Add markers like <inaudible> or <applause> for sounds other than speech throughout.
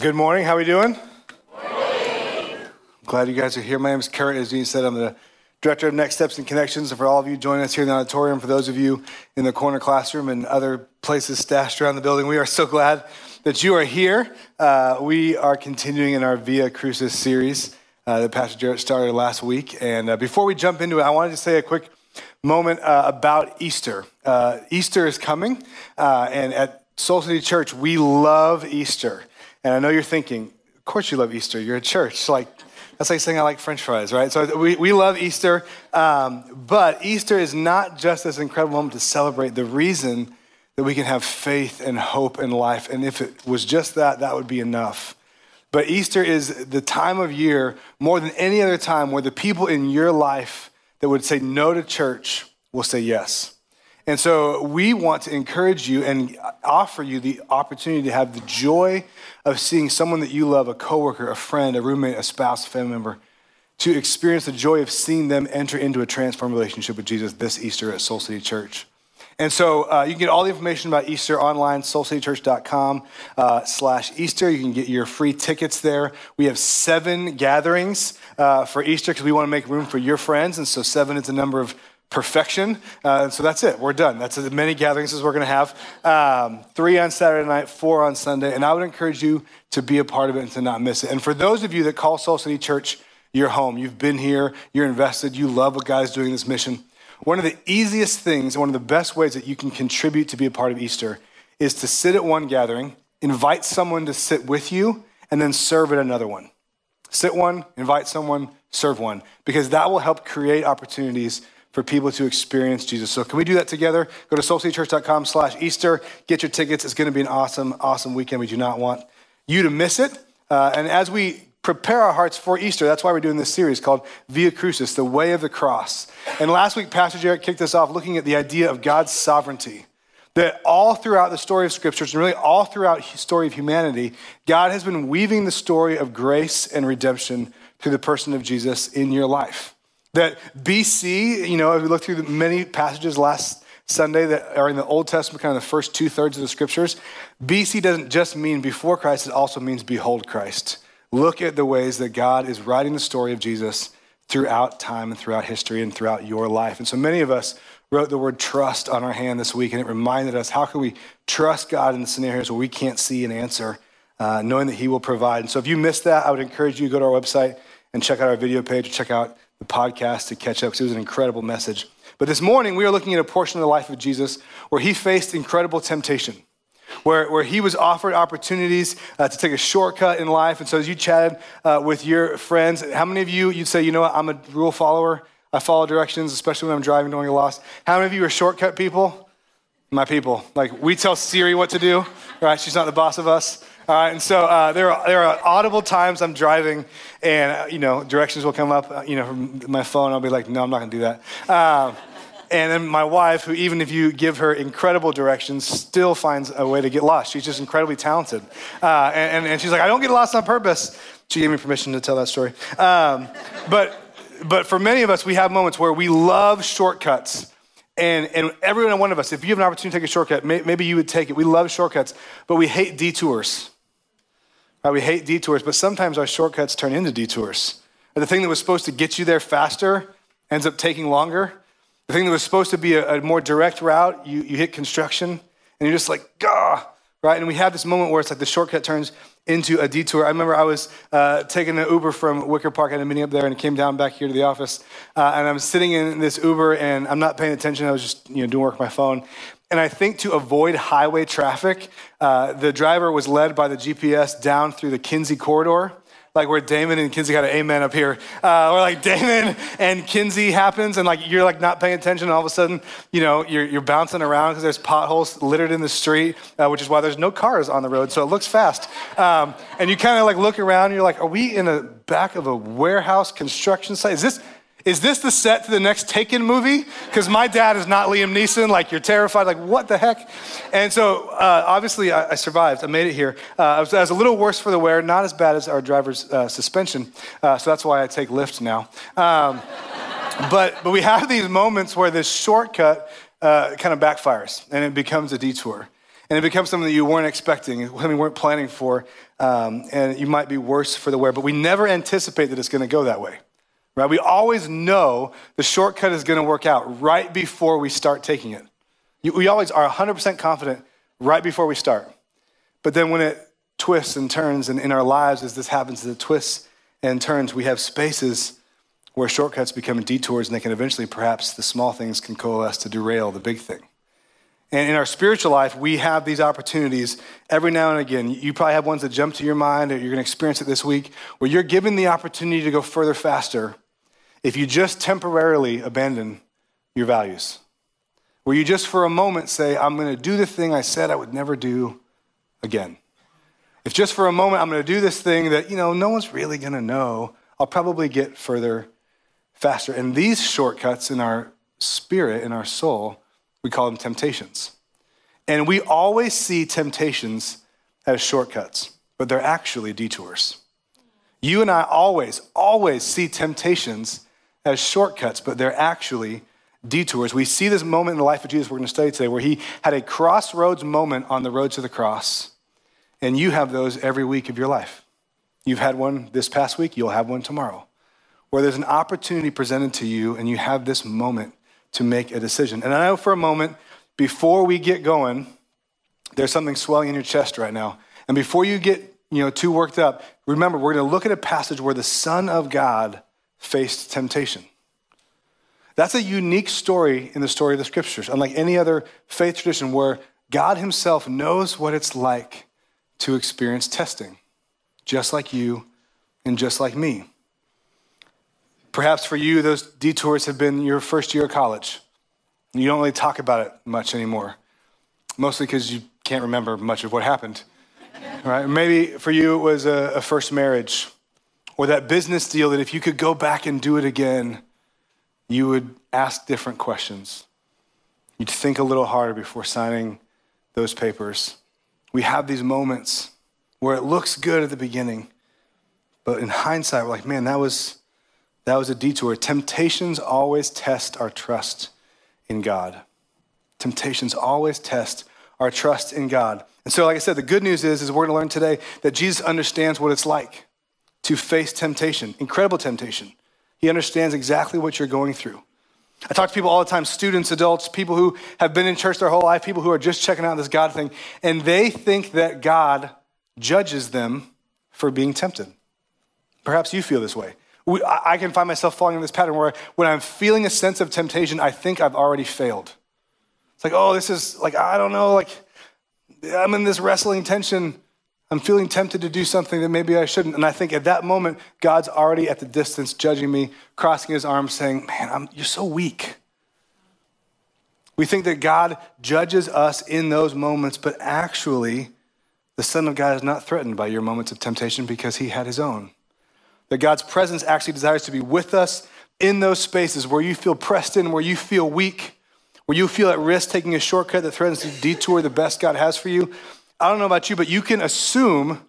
Good morning. How are we doing? Morning. Glad you guys are here. My name is Kurt. As Dean said, I'm the director of Next Steps and Connections. And for all of you joining us here in the auditorium, for those of you in the corner classroom and other places stashed around the building, we are so glad that you are here. Uh, we are continuing in our Via Crucis series uh, that Pastor Jarrett started last week. And uh, before we jump into it, I wanted to say a quick moment uh, about Easter. Uh, Easter is coming, uh, and at Soul City Church, we love Easter. And I know you're thinking, of course you love Easter. You're a church. Like, that's like saying I like French fries, right? So we, we love Easter. Um, but Easter is not just this incredible moment to celebrate the reason that we can have faith and hope in life. And if it was just that, that would be enough. But Easter is the time of year more than any other time where the people in your life that would say no to church will say yes. And so we want to encourage you and offer you the opportunity to have the joy of seeing someone that you love, a coworker, a friend, a roommate, a spouse, a family member, to experience the joy of seeing them enter into a transformed relationship with Jesus this Easter at Soul City Church. And so uh, you can get all the information about Easter online, soulcitychurch.com uh, slash Easter. You can get your free tickets there. We have seven gatherings uh, for Easter because we want to make room for your friends. And so seven is the number of perfection. Uh, so that's it. We're done. That's as many gatherings as we're going to have. Um, three on Saturday night, four on Sunday. And I would encourage you to be a part of it and to not miss it. And for those of you that call Soul City Church your home, you've been here, you're invested, you love what God's doing in this mission. One of the easiest things, one of the best ways that you can contribute to be a part of Easter is to sit at one gathering, invite someone to sit with you, and then serve at another one. Sit one, invite someone, serve one, because that will help create opportunities for people to experience Jesus. So can we do that together? Go to soulcitychurch.com slash Easter. Get your tickets. It's going to be an awesome, awesome weekend. We do not want you to miss it. Uh, and as we prepare our hearts for Easter, that's why we're doing this series called Via Crucis, the way of the cross. And last week, Pastor Jarrett kicked us off looking at the idea of God's sovereignty. That all throughout the story of scriptures, and really all throughout the story of humanity, God has been weaving the story of grace and redemption through the person of Jesus in your life. That BC, you know, if we look through the many passages last Sunday that are in the Old Testament, kind of the first two thirds of the scriptures, BC doesn't just mean before Christ, it also means behold Christ. Look at the ways that God is writing the story of Jesus throughout time and throughout history and throughout your life. And so many of us wrote the word trust on our hand this week, and it reminded us how can we trust God in the scenarios where we can't see an answer, uh, knowing that He will provide. And so if you missed that, I would encourage you to go to our website and check out our video page, check out the podcast to catch up because it was an incredible message. But this morning, we are looking at a portion of the life of Jesus where he faced incredible temptation, where, where he was offered opportunities uh, to take a shortcut in life. And so, as you chatted uh, with your friends, how many of you, you'd say, you know what, I'm a rule follower? I follow directions, especially when I'm driving, don't get lost. How many of you are shortcut people? My people. Like, we tell Siri what to do, right? She's not the boss of us. All right, and so uh, there, are, there are audible times I'm driving, and uh, you know directions will come up, uh, you know, from my phone. I'll be like, no, I'm not going to do that. Um, and then my wife, who even if you give her incredible directions, still finds a way to get lost. She's just incredibly talented, uh, and, and, she's like, I don't get lost on purpose. She gave me permission to tell that story. Um, but but for many of us, we have moments where we love shortcuts. And, and every one of us, if you have an opportunity to take a shortcut, may, maybe you would take it. We love shortcuts, but we hate detours. Right? We hate detours, but sometimes our shortcuts turn into detours. The thing that was supposed to get you there faster ends up taking longer. The thing that was supposed to be a, a more direct route, you, you hit construction, and you're just like, gah, right? And we have this moment where it's like the shortcut turns into a detour. I remember I was uh, taking an Uber from Wicker Park. I had a meeting up there and came down back here to the office. Uh, and I'm sitting in this Uber and I'm not paying attention. I was just you know doing work on my phone. And I think to avoid highway traffic, uh, the driver was led by the GPS down through the Kinzie corridor, like where Damen and Kinzie got an amen up here. Uh, where like <laughs> Damen and Kinzie happens, and like you're like not paying attention, and all of a sudden, you know, you're, you're bouncing around because there's potholes littered in the street, uh, which is why there's no cars on the road, so it looks fast. Um, and you kind of like look around, and you're like, are we in the back of a warehouse construction site? Is this is this the set to the next Taken movie? Because my dad is not Liam Neeson. Like, you're terrified. Like, what the heck? And so, uh, obviously, I, I, survived. I made it here. Uh, I, was, I, was, a little worse for the wear, not as bad as our driver's uh, suspension. Uh, so that's why I take Lyft now. Um, but, but we have these moments where this shortcut uh, kind of backfires and it becomes a detour. and it becomes something that you weren't expecting, something you weren't planning for, um, and you might be worse for the wear. But we never anticipate that it's going to go that way, right? We always know the shortcut is going to work out right before we start taking it. We always are 100% confident right before we start. But then when it twists and turns, and in our lives, as this happens, it twists and turns, we have spaces where shortcuts become detours, and they can eventually, perhaps, the small things can coalesce to derail the big thing. And in our spiritual life, we have these opportunities every now and again. You probably have ones that jump to your mind, or you're going to experience it this week, where you're given the opportunity to go further faster if you just temporarily abandon your values. Where you just for a moment say, I'm going to do the thing I said I would never do again. If just for a moment I'm going to do this thing that, you know, no one's really going to know, I'll probably get further faster. And these shortcuts in our spirit, in our soul, we call them temptations. And we always see temptations as shortcuts, but they're actually detours. You and I always, always see temptations as shortcuts, but they're actually detours. We see this moment in the life of Jesus we're going to study today where he had a crossroads moment on the road to the cross. And you have those every week of your life. You've had one this past week, you'll have one tomorrow, where there's an opportunity presented to you and you have this moment to make a decision. And I know for a moment, before we get going, there's something swelling in your chest right now. And before you get you know, too worked up, remember, we're going to look at a passage where the Son of God faced temptation. That's a unique story in the story of the scriptures, unlike any other faith tradition where God Himself knows what it's like to experience testing, just like you and just like me. Perhaps for you, those detours have been your first year of college. You don't really talk about it much anymore, mostly because you can't remember much of what happened. Right? Maybe for you, it was a, a first marriage or that business deal that if you could go back and do it again, you would ask different questions. You'd think a little harder before signing those papers. We have these moments where it looks good at the beginning, but in hindsight, we're like, man, that was, that was a detour. Temptations always test our trust in God. Temptations always test our trust in God. And so, like I said, the good news is, is we're going to learn today that Jesus understands what it's like to face temptation, incredible temptation. He understands exactly what you're going through. I talk to people all the time students, adults, people who have been in church their whole life, people who are just checking out this God thing, and they think that God judges them for being tempted. Perhaps you feel this way. I can find myself falling in this pattern where when I'm feeling a sense of temptation, I think I've already failed. It's like, oh, this is like, I don't know, like, I'm in this wrestling tension. I'm feeling tempted to do something that maybe I shouldn't. And I think at that moment, God's already at the distance, judging me, crossing his arms, saying, Man, I'm, you're so weak. We think that God judges us in those moments, but actually, the Son of God is not threatened by your moments of temptation because he had his own. That God's presence actually desires to be with us in those spaces where you feel pressed in, where you feel weak, where you feel at risk taking a shortcut that threatens to detour the best God has for you. I don't know about you, but you can assume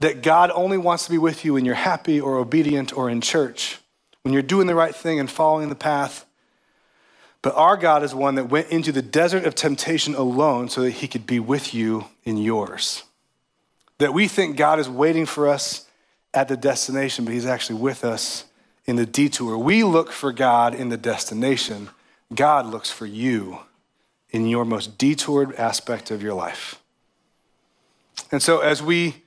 that God only wants to be with you when you're happy or obedient or in church, when you're doing the right thing and following the path. But our God is one that went into the desert of temptation alone so that he could be with you in yours. That we think God is waiting for us at the destination, but he's actually with us in the detour. We look for God in the destination, God looks for you in your most detoured aspect of your life. And so, as we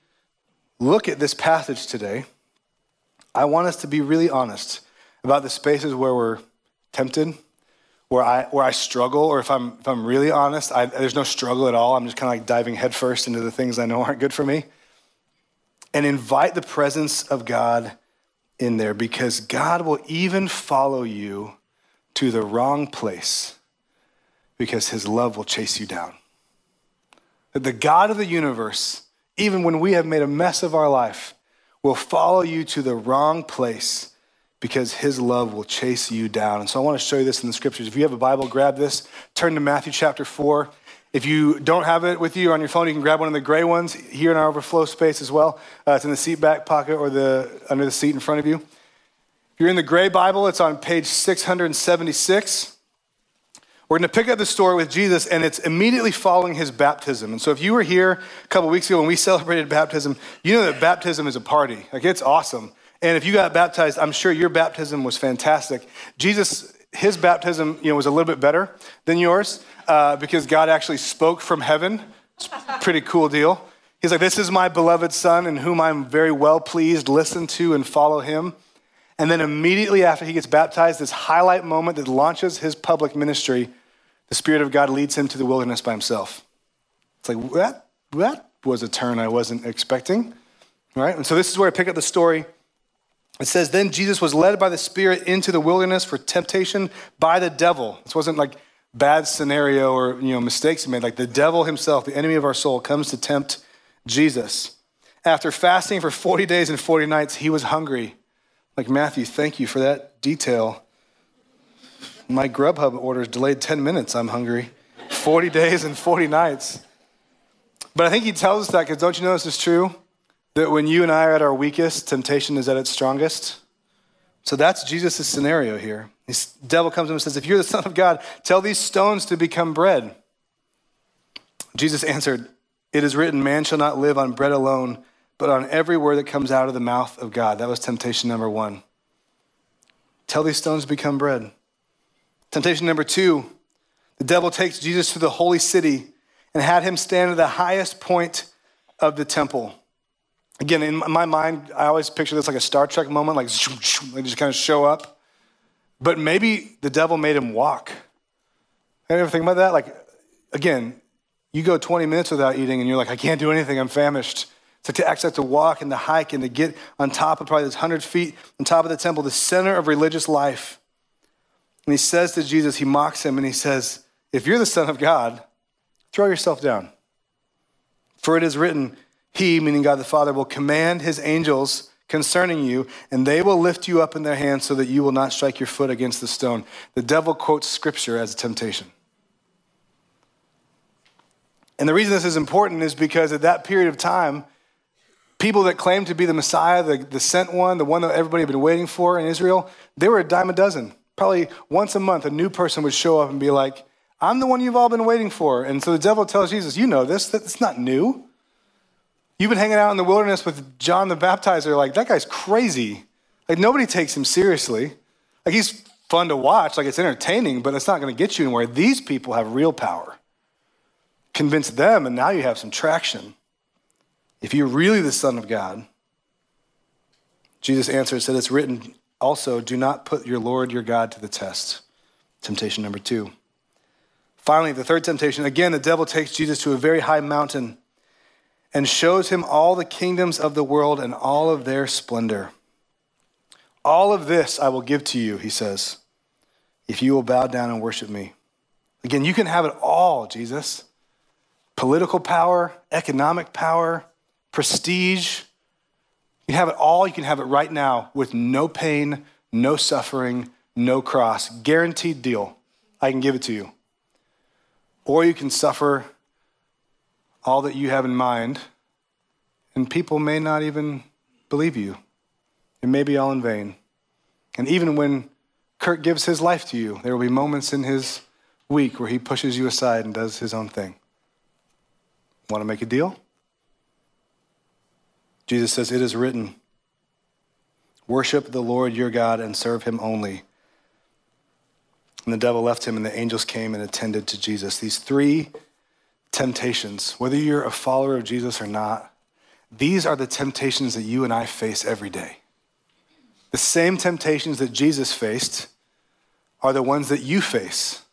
look at this passage today, I want us to be really honest about the spaces where we're tempted, where I, where I struggle, or if I'm, if I'm really honest, I, there's no struggle at all. I'm just kind of like diving headfirst into the things I know aren't good for me. And invite the presence of God in there because God will even follow you to the wrong place because his love will chase you down. That the God of the universe, even when we have made a mess of our life, will follow you to the wrong place because his love will chase you down. And so I want to show you this in the scriptures. If you have a Bible, grab this, turn to Matthew chapter 4. If you don't have it with you on your phone, you can grab one of the gray ones here in our overflow space as well. Uh, it's in the seat back pocket or the under the seat in front of you. If you're in the gray Bible, it's on page 676. We're going to pick up the story with Jesus, and it's immediately following his baptism. And so, if you were here a couple weeks ago when we <laughs> celebrated baptism, you know that baptism is a party. Like, it's awesome. And if you got baptized, I'm sure your baptism was fantastic. Jesus, his baptism, you know, was a little bit better than yours uh, because God actually spoke from heaven. It's a pretty cool deal. He's like, This is my beloved son in whom I'm very well pleased. Listen to and follow him. And then immediately after he gets baptized, this highlight moment that launches his public ministry the Spirit of God leads him to the wilderness by himself. It's like, that, that was a turn I wasn't expecting. right? And so this is where I pick up the story. It says, Then Jesus was led by the Spirit into the wilderness for temptation by the devil. This wasn't like bad scenario or you know mistakes he made. Like the devil himself, the enemy of our soul, comes to tempt Jesus. After fasting for 40 days and 40 nights, he was hungry. Like Matthew, thank you for that detail. My Grubhub order is delayed 10 minutes. I'm hungry. 40 days and 40 nights. But I think he tells us that because don't you know this is true? That when you and I are at our weakest, temptation is at its strongest. So that's Jesus' scenario here. The devil comes to him and says, If you're the Son of God, tell these stones to become bread. Jesus answered, It is written, Man shall not live on bread alone, but on every word that comes out of the mouth of God. That was temptation number one. Tell these stones to become bread. Temptation number two the devil takes Jesus to the holy city and had him stand at the highest point of the temple. Again, in my mind, I always picture this like a Star Trek moment, like they just kind of show up. But maybe the devil made him walk. I ever think about that? Like, again, you go 20 minutes without eating and you're like, I can't do anything, I'm famished. So to actually have to walk and to hike and to get on top of probably this 100 feet on top of the temple, the center of religious life. And he says to Jesus, he mocks him and he says, If you're the Son of God, throw yourself down. For it is written, He, meaning God the Father, will command His angels concerning you, and they will lift you up in their hands so that you will not strike your foot against the stone. The devil quotes scripture as a temptation. And the reason this is important is because at that period of time, people that claimed to be the Messiah, the, the sent one, the one that everybody had been waiting for in Israel, they were a dime a dozen probably once a month, a new person would show up and be like, I'm the one you've all been waiting for. And so the devil tells Jesus, You know this, that's not new. You've been hanging out in the wilderness with John the Baptizer, like, that guy's crazy. Like, nobody takes him seriously. Like, he's fun to watch, like, it's entertaining, but it's not going to get you anywhere. These people have real power. Convince them, and now you have some traction. If you're really the Son of God, Jesus answered, said, It's written, also, do not put your Lord your God to the test. Temptation number two. Finally, the third temptation again, the devil takes Jesus to a very high mountain and shows him all the kingdoms of the world and all of their splendor. All of this I will give to you, he says, if you will bow down and worship me. Again, you can have it all, Jesus political power, economic power, prestige, you can have it all, you can have it right now with no pain, no suffering, no cross. Guaranteed deal. I can give it to you. Or you can suffer all that you have in mind, and people may not even believe you. It may be all in vain. And even when Kurt gives his life to you, there will be moments in his week where he pushes you aside and does his own thing. Want to make a deal? Jesus says, It is written, worship the Lord your God and serve him only. And the devil left him, and the angels came and attended to Jesus. These three temptations, whether you're a follower of Jesus or not, these are the temptations that you and I face every day. The same temptations that Jesus faced are the ones that you face,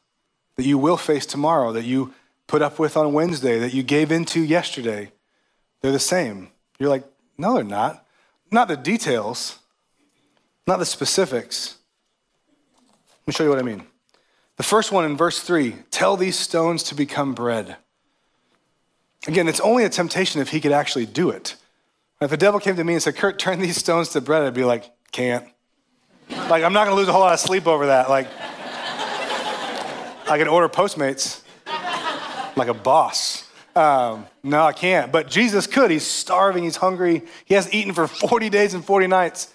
that you will face tomorrow, that you put up with on Wednesday, that you gave into yesterday. They're the same. You're like, no, they're not. Not the details, not the specifics. Let me show you what I mean. The first one in verse 3 tell these stones to become bread. Again, it's only a temptation if he could actually do it. If the devil came to me and said, Kurt, turn these stones to bread, I'd be like, can't. Like, I'm not gonna lose a whole lot of sleep over that. Like, I can order Postmates like a boss. Um, no, I can't. But Jesus could. He's starving. He's hungry. He hasn't eaten for <laughs> 40 days and 40 nights.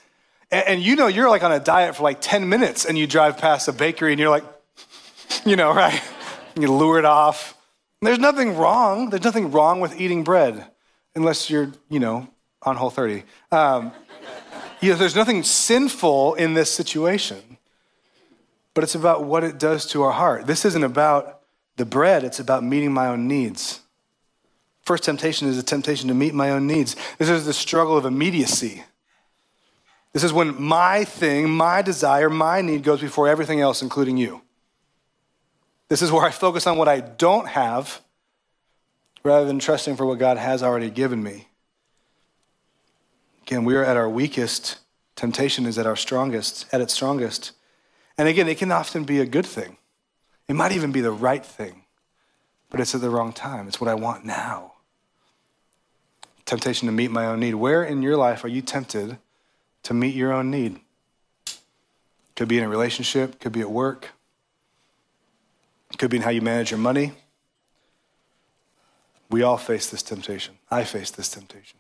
And, and you know, you're like on a diet for like 10 minutes and you drive past a bakery and you're like, <laughs> you know, right? <laughs> You lure it off. There's nothing wrong. There's nothing wrong with eating bread, unless you're, you know, on Whole 30. Um, you know, there's nothing sinful in this situation, but it's about what it does to our heart. This isn't about the bread, it's about meeting my own needs. First temptation is a temptation to meet my own needs. This is the struggle of immediacy. This is when my thing, my desire, my need goes before everything else, including you. This is where I focus on what I don't have rather than trusting for what God has already given me. Again, we are at our weakest. Temptation is at our strongest, at its strongest. And again, it can often be a good thing. It might even be the right thing, but it's at the wrong time. It's what I want now. Temptation to meet my own need. Where in your life are you tempted to meet your own need? Could be in a relationship, could be at work, could be in how you manage your money. We all face this temptation. I face this temptation.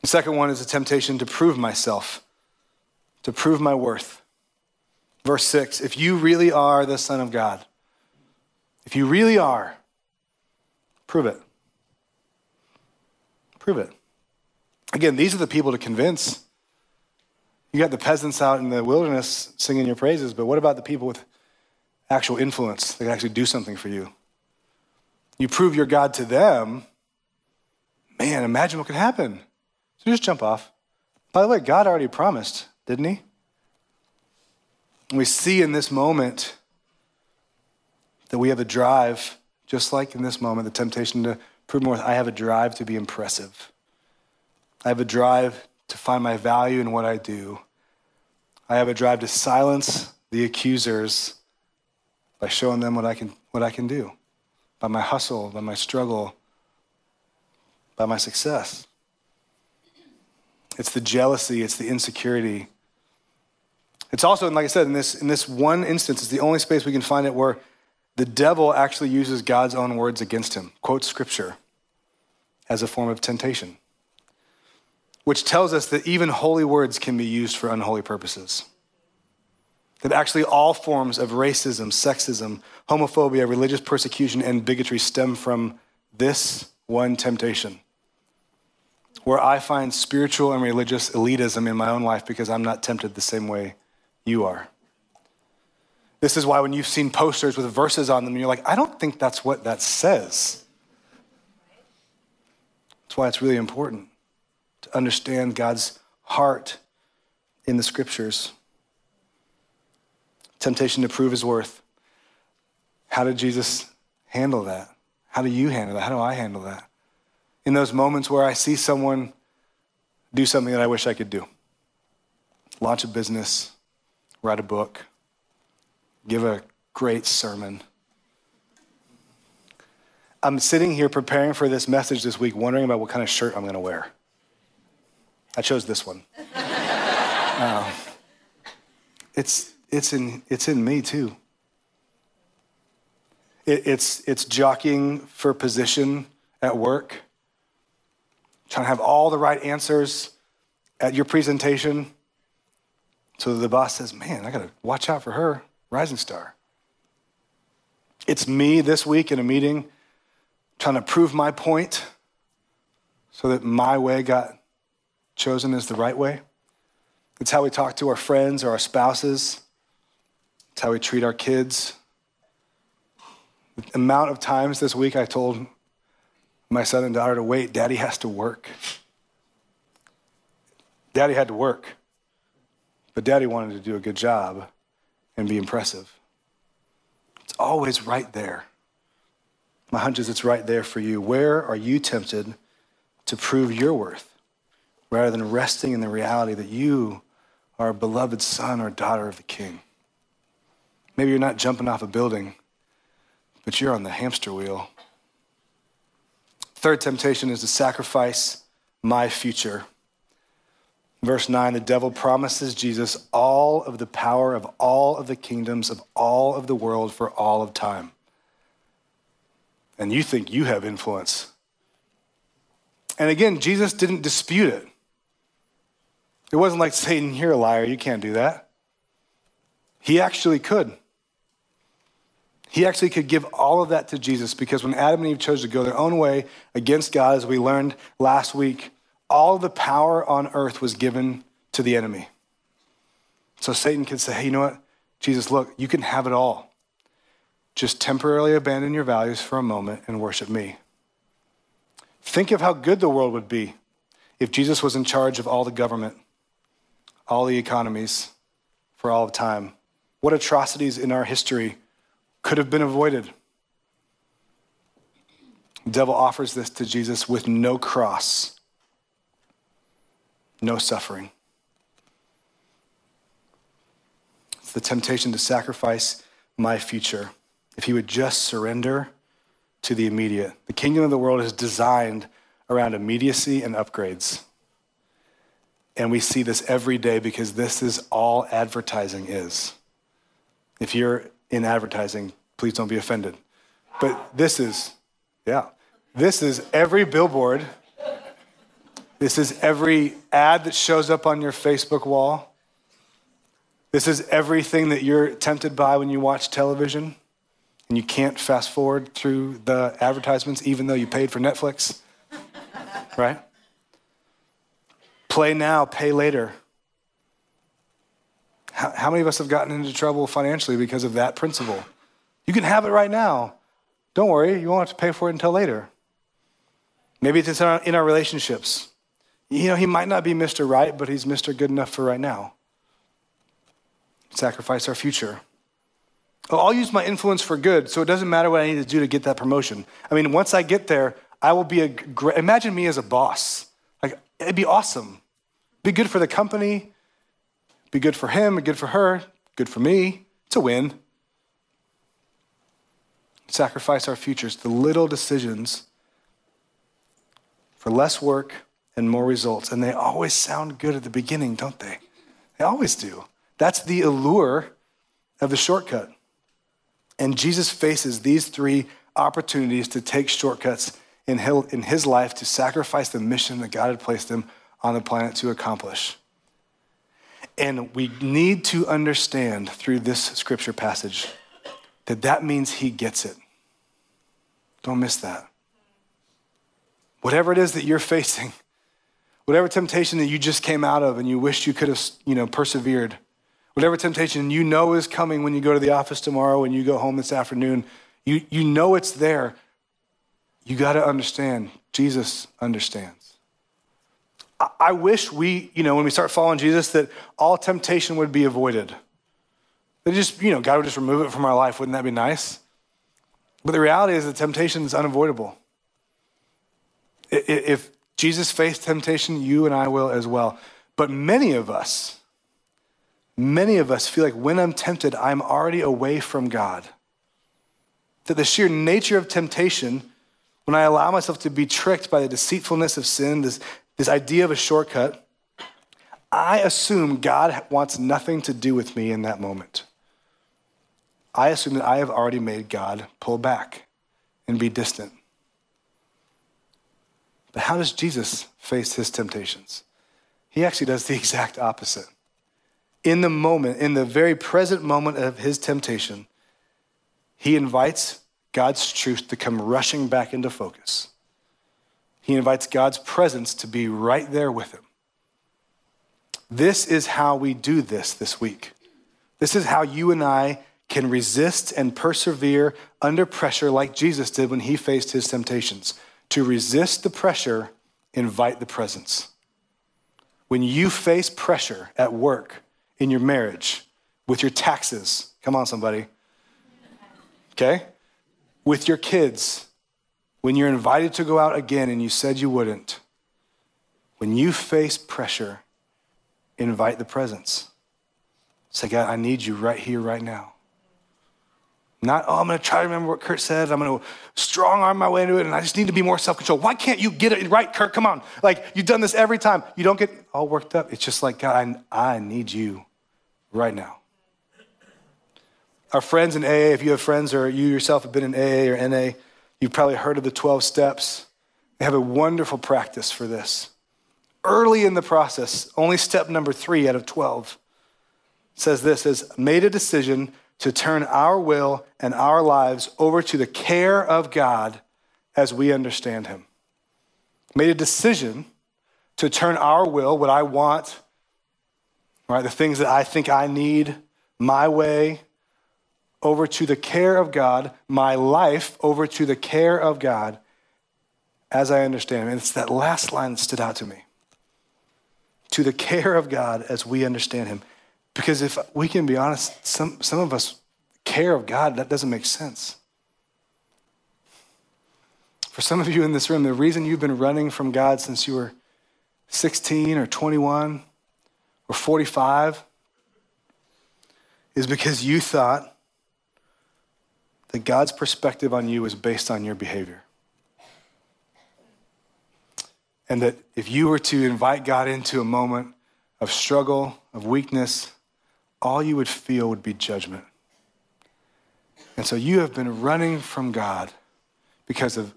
The second one is a temptation to prove myself, to prove my worth. Verse 6 If you really are the Son of God, if you really are, prove it. Prove it. Again, these are the people to convince. You got the peasants out in the wilderness singing your praises, but what about the people with actual influence that can actually do something for you? You prove your God to them, man, imagine what could happen. So just jump off. By the way, God already promised, didn't He? And we see in this moment that we have a drive, just like in this moment, the temptation to prove more. I have a drive to be impressive. I have a drive to find my value in what I do. I have a drive to silence the accusers by showing them what I can, what I can do, by my hustle, by my struggle, by my success. It's the jealousy, it's the insecurity. It's also, like I said, in this, in this one instance, it's the only space we can find it where the devil actually uses God's own words against him, quotes scripture as a form of temptation, which tells us that even holy words can be used for unholy purposes. That actually all forms of racism, sexism, homophobia, religious persecution, and bigotry stem from this one temptation where I find spiritual and religious elitism in my own life because I'm not tempted the same way you are. This is why when you've seen posters with verses on them, you're like, I don't think that's what that says. That's why it's really important to understand God's heart in the scriptures. Temptation to prove his worth. How did Jesus handle that? How do you handle that? How do I handle that? in those moments where I see someone do something that I wish I could do launch a business, write a book, give a great sermon. I'm sitting here preparing for this message this week, wondering about what kind of shirt I'm going to wear. I chose this one. <laughs> um, it's, it's, in, it's in me too. It, it's, it's jockeying for position at work trying to have all the right answers at your presentation. So the boss says, Man, I got to watch out for her, rising star. It's me this week in a meeting trying to prove my point so that my way got chosen as the right way. It's how we talk to our friends or our spouses. It's how we treat our kids. The amount of times this week I told my son and daughter to wait. Daddy has to work. Daddy had to work, but daddy wanted to do a good job and be impressive. It's always right there. My hunch is it's right there for you. Where are you tempted to prove your worth rather than resting in the reality that you are a beloved son or daughter of the king? Maybe you're not jumping off a building, but you're on the hamster wheel Third temptation is to sacrifice my future. Verse 9 the devil promises Jesus all of the power of all of the kingdoms of all of the world for all of time. And you think you have influence. And again, Jesus didn't dispute it. It wasn't like Satan, you're a liar, you can't do that. He actually could. He actually could give all of that to Jesus because when Adam and Eve chose to go their own way against God, as we learned last week, all the power on earth was given to the enemy. So Satan could say, hey, you know what? Jesus, look, you can have it all. Just temporarily abandon your values for a moment and worship me. Think of how good the world would be if Jesus was in charge of all the government, all the economies for all of time. What atrocities in our history could have been avoided. The devil offers this to Jesus with no cross, no suffering. It's the temptation to sacrifice my future. If he would just surrender to the immediate. The kingdom of the world is designed around immediacy and upgrades. And we see this every day because this is all advertising is. If you're in advertising, please don't be offended. But this is, yeah, this is every billboard. This is every ad that shows up on your Facebook wall. This is everything that you're tempted by when you watch television and you can't fast forward through the advertisements even though you paid for Netflix. <laughs> right? Play now, pay later. How, how many of us have gotten into trouble financially because of that principle? You can have it right now. Don't worry, you won't have to pay for it until later. Maybe it's in our, in our relationships. You know, he might not be Mr. Right, but he's Mr. Good enough for right now. Sacrifice our future. Oh, I'll use my influence for good, so it doesn't matter what I need to do to get that promotion. I mean, once I get there, I will be a great, imagine me as a boss. Like, it'd be awesome. Be good for the company, be good for him, good for her, good for me. It's a win. Sacrifice our futures, the little decisions for less work and more results. And they always sound good at the beginning, don't they? They always do. That's the allure of the shortcut. And Jesus faces these three opportunities to take shortcuts in his life to sacrifice the mission that God had placed him on the planet to accomplish. And we need to understand through this scripture passage that that means he gets it. Don't miss that. Whatever it is that you're <laughs> facing, whatever temptation that you just came out of and you wished you could have, you know, persevered, whatever temptation you know is coming when you go to the office tomorrow, when you go home this afternoon, you, you know it's there. You got to understand, Jesus understands. I wish we, you know, when we start following Jesus, that all temptation would be avoided. That just, you know, God would just remove it from our life. Wouldn't that be nice? But the reality is that temptation is unavoidable. If Jesus faced temptation, you and I will as well. But many of us, many of us feel like when I'm tempted, I'm already away from God. That the sheer nature of temptation, when I allow myself to be tricked by the deceitfulness of sin, this this idea of a shortcut, I assume God wants nothing to do with me in that moment. I assume that I have already made God pull back and be distant. But how does Jesus face his temptations? He actually does the <laughs> exact opposite. In the moment, in the very present moment of his temptation, he invites God's truth to come rushing back into focus. He invites God's presence to be right there with him. This is how we do this this week. This is how you and I can resist and persevere under pressure like Jesus did when he faced his temptations. To resist the pressure, invite the presence. When you face pressure at work, in your marriage, with your taxes, come on, somebody, okay? With your kids, when you're invited to go out again and you said you wouldn't, when you face pressure, invite the presence. Say, God, I need you right here, right now. Not, oh, I'm going to try to remember what Kurt said. I'm going to strong arm my way into it, and I just need to be more self control. Why can't you get it right, Kurt? Come on. Like, you've done this every time. You don't get all worked up. It's just like, God, I, I need you right now. Our friends in AA, if you have friends or you yourself have been in AA or NA, You've probably heard of the 12 steps. They have a wonderful practice for this. Early in the process, only step number three out of 12 says this is made a decision to turn our will and our lives over to the care of God as we understand Him. Made a decision to turn our will, what I want, right, the things that I think I need, my way, over to the care of God, my life over to the care of God as I understand Him. And it's that last line that stood out to me. To the care of God as we understand Him. Because if we can be honest, some, some of us care of God, that doesn't make sense. For some of you in this room, the reason you've been running from God since you were 16 or 21 or 45 is because you thought that God's perspective on you was based on your behavior. And that if you were to invite God into a moment of struggle, of weakness, all you would feel would be judgment. And so you have been running from God because of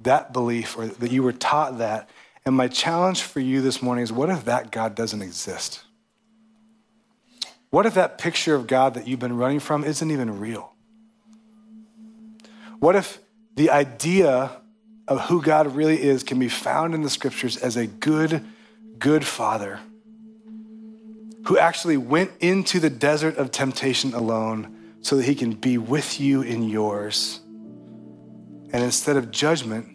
that belief or that you were taught that. And my challenge for you this morning is what if that God doesn't exist? What if that picture of God that you've been running from isn't even real? What if the idea of who God really is can be found in the scriptures as a good, good father who actually went into the desert of temptation alone so that he can be with you in yours? And instead of judgment,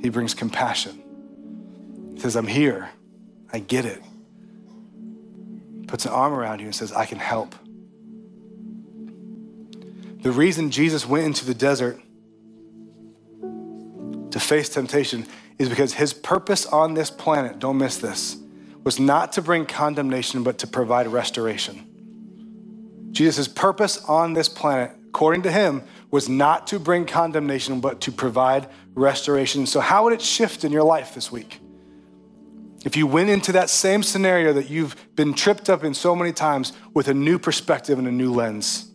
he brings compassion. He says, I'm here. I get it. Puts an arm around you and says, I can help. The reason Jesus went into the desert to face temptation is because his purpose on this planet, don't miss this, was not to bring condemnation, but to provide restoration. Jesus' purpose on this planet, according to him, was not to bring condemnation, but to provide restoration. So, how would it shift in your life this week? If you went into that same scenario that you've been tripped up in so many times with a new perspective and a new lens,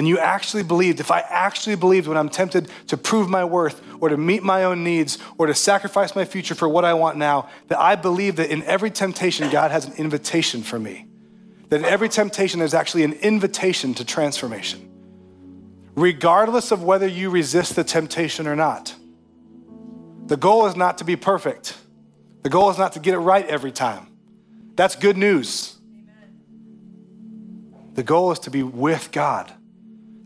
and you actually believed, if I actually believed when I'm tempted to prove my worth or to meet my own needs or to sacrifice my future for what I want now, that I believe that in every temptation, God has an invitation for me. That in every temptation, there's actually an invitation to transformation, regardless of whether you resist the temptation or not. The goal is not to be perfect. The goal is not to get it right every time. That's good news. The goal is to be with God,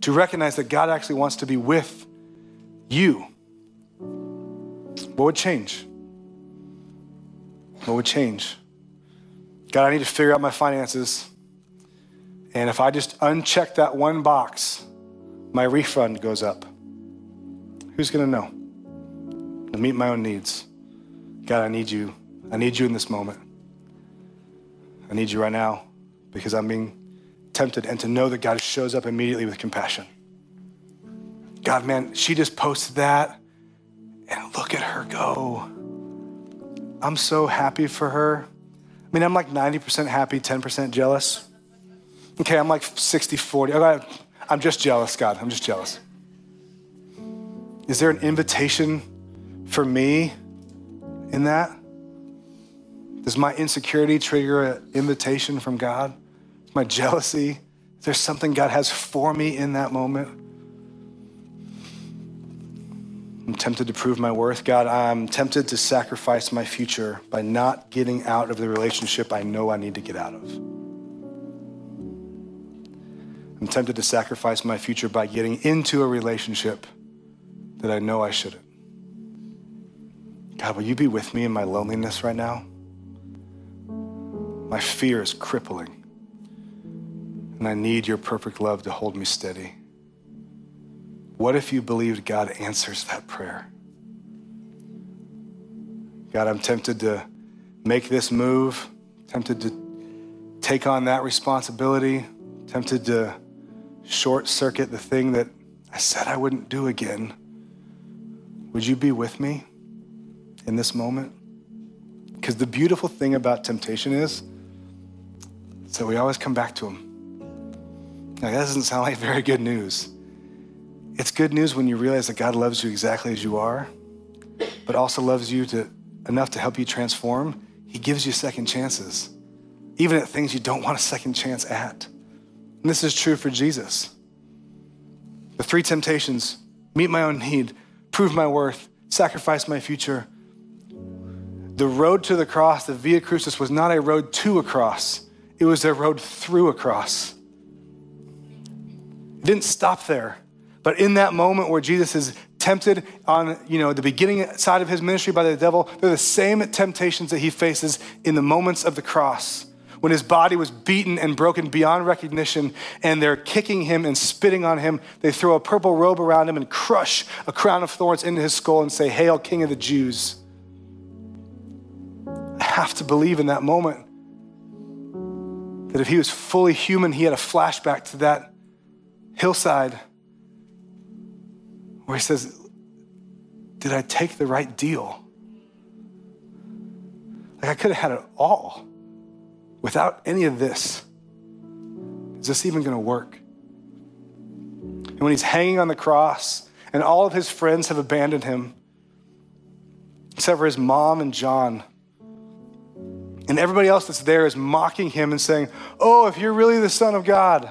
to recognize that God actually wants to be with you. What would change? What would change? God, I need to figure out my finances. And if I just uncheck that one box, my refund goes up. Who's going to know? to meet my own needs. God, I need you. I need you in this moment. I need you right now because I'm being tempted and to know that God shows up immediately with compassion. God, man, she just posted that and look at her go. I'm so happy for her. I mean, I'm like 90% happy, 10% jealous. Okay, I'm like 60 40. I'm just jealous, God. I'm just jealous. Is there an invitation for me in that? Does my insecurity trigger an invitation from God? My jealousy? Is there something God has for me in that moment? I'm tempted to prove my worth. God, I'm tempted to sacrifice my future by not getting out of the relationship I know I need to get out of. I'm tempted to sacrifice my future by getting into a relationship that I know I shouldn't. God, will you be with me in my loneliness right now? My fear is crippling, and I need your perfect love to hold me steady. What if you believed God answers that prayer? God, I'm tempted to make this move, tempted to take on that responsibility, tempted to short circuit the thing that I said I wouldn't do again. Would you be with me? in this moment? Because the beautiful thing about temptation is that we always come back to Him. That doesn't sound like very good news. It's good news when you realize that God loves you exactly as you are, but also loves you to, enough to help you transform. He gives you second chances, even at things you don't want a second chance at. And this is true for Jesus. The three temptations meet my own need, prove my worth, sacrifice my future. The road to the cross, the Via Crucis, was not a road to a cross, it was a road through a cross. Didn't stop there. But in that moment where Jesus is tempted on you know the beginning side of his ministry by the devil, they're the same temptations that he faces in the moments of the cross when his body was beaten and broken beyond recognition, and they're kicking him and spitting on him. They throw a purple robe around him and crush a crown of thorns into his skull and say, Hail, King of the Jews. I have to believe in that moment that if he was fully human, he had a flashback to that hillside where he says, Did I take the right deal? Like I could have had it all without any of this, is this even going to work? And when he's hanging on the cross and all of his friends have abandoned him, except for his mom and John, and everybody else that's there is mocking him and saying, Oh, if you're really the Son of God,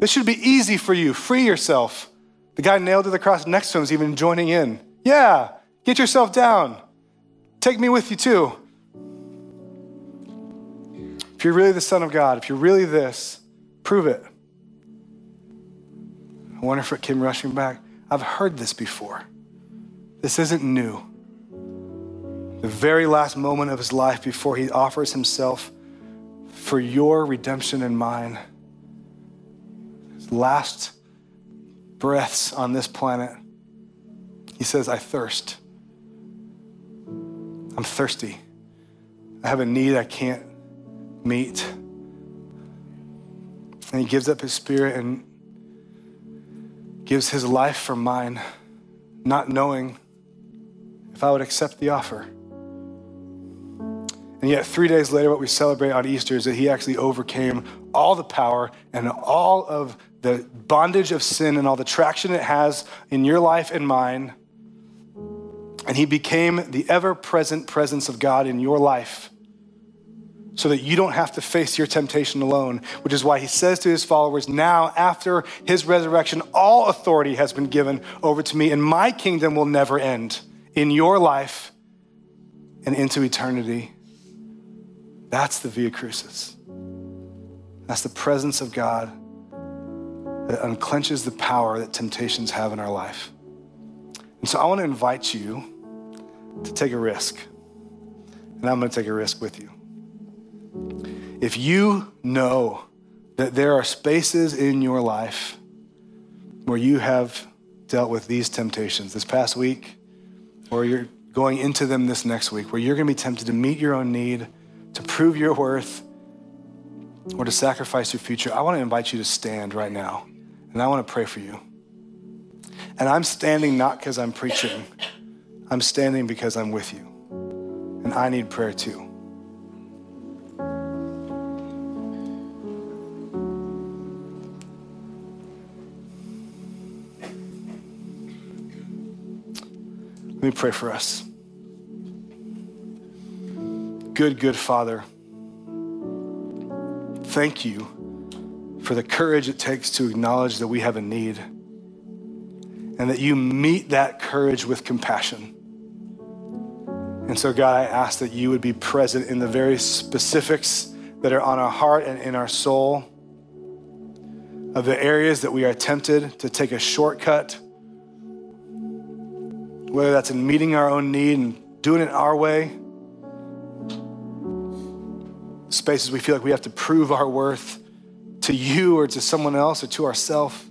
this should be easy for you. Free yourself. The guy nailed to the cross next to him is even joining in. Yeah, get yourself down. Take me with you too. If you're really the Son of God, if you're really this, prove it. I wonder if it came rushing back. I've heard this before. This isn't new. The very last moment of his life before he offers himself for your redemption and mine, last breaths on this planet, he says, I thirst. I'm thirsty. I have a need I can't meet. And he gives up his spirit and gives his life for mine, not knowing if I would accept the offer. And yet, three days later, what we celebrate on Easter is that he actually overcame all the power and all of the bondage of sin and all the traction it has in your life and mine. And he became the ever present presence of God in your life so that you don't have to face your temptation alone, which is why he says to his followers, Now, after his resurrection, all authority has been given over to me, and my kingdom will never end in your life and into eternity. That's the Via Crucis. That's the presence of God that unclenches the power that temptations have in our life. And so I want to invite you to take a risk. And I'm going to take a risk with you. If you know that there are spaces in your life where you have dealt with these temptations this past week, or you're going into them this next week, where you're going to be tempted to meet your own need, to prove your worth, or to sacrifice your future, I want to invite you to stand right now. And I want to pray for you. And I'm standing not because I'm preaching, I'm standing because I'm with you. And I need prayer too. Let me pray for us. Good, good Father, thank you for the courage it takes to acknowledge that we have a need and that you meet that courage with compassion. And so, God, I ask that you would be present in the very specifics that are on our heart and in our soul, of the areas that we are tempted to take a shortcut whether that's in meeting our own need and doing it our way, spaces we feel like we have to prove our worth to you or to someone else or to ourselves.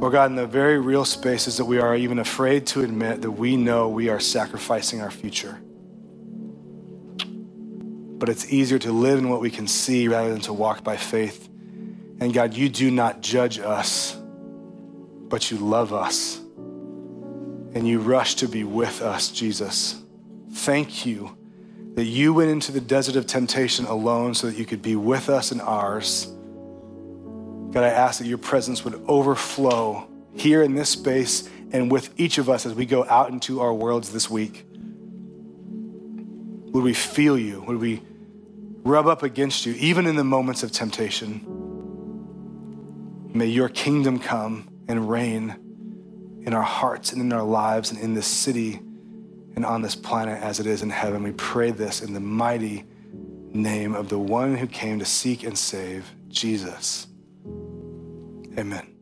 Or God, in the very real spaces that we are even afraid to admit that we know we are sacrificing our future. But it's easier to live in what we can see rather than to walk by faith. And God, you do not judge us but you love us and you rush to be with us, Jesus. Thank you that you went into the desert of temptation alone so that you could be with us and ours. God, I ask that your presence would overflow here in this space and with each of us as we go out into our worlds this week. Would we feel you? Would we rub up against you, even in the moments of temptation. May your kingdom come and reign in our hearts and in our lives and in this city and on this planet as it is in heaven. We pray this in the mighty name of the one who came to seek and save, Jesus. Amen.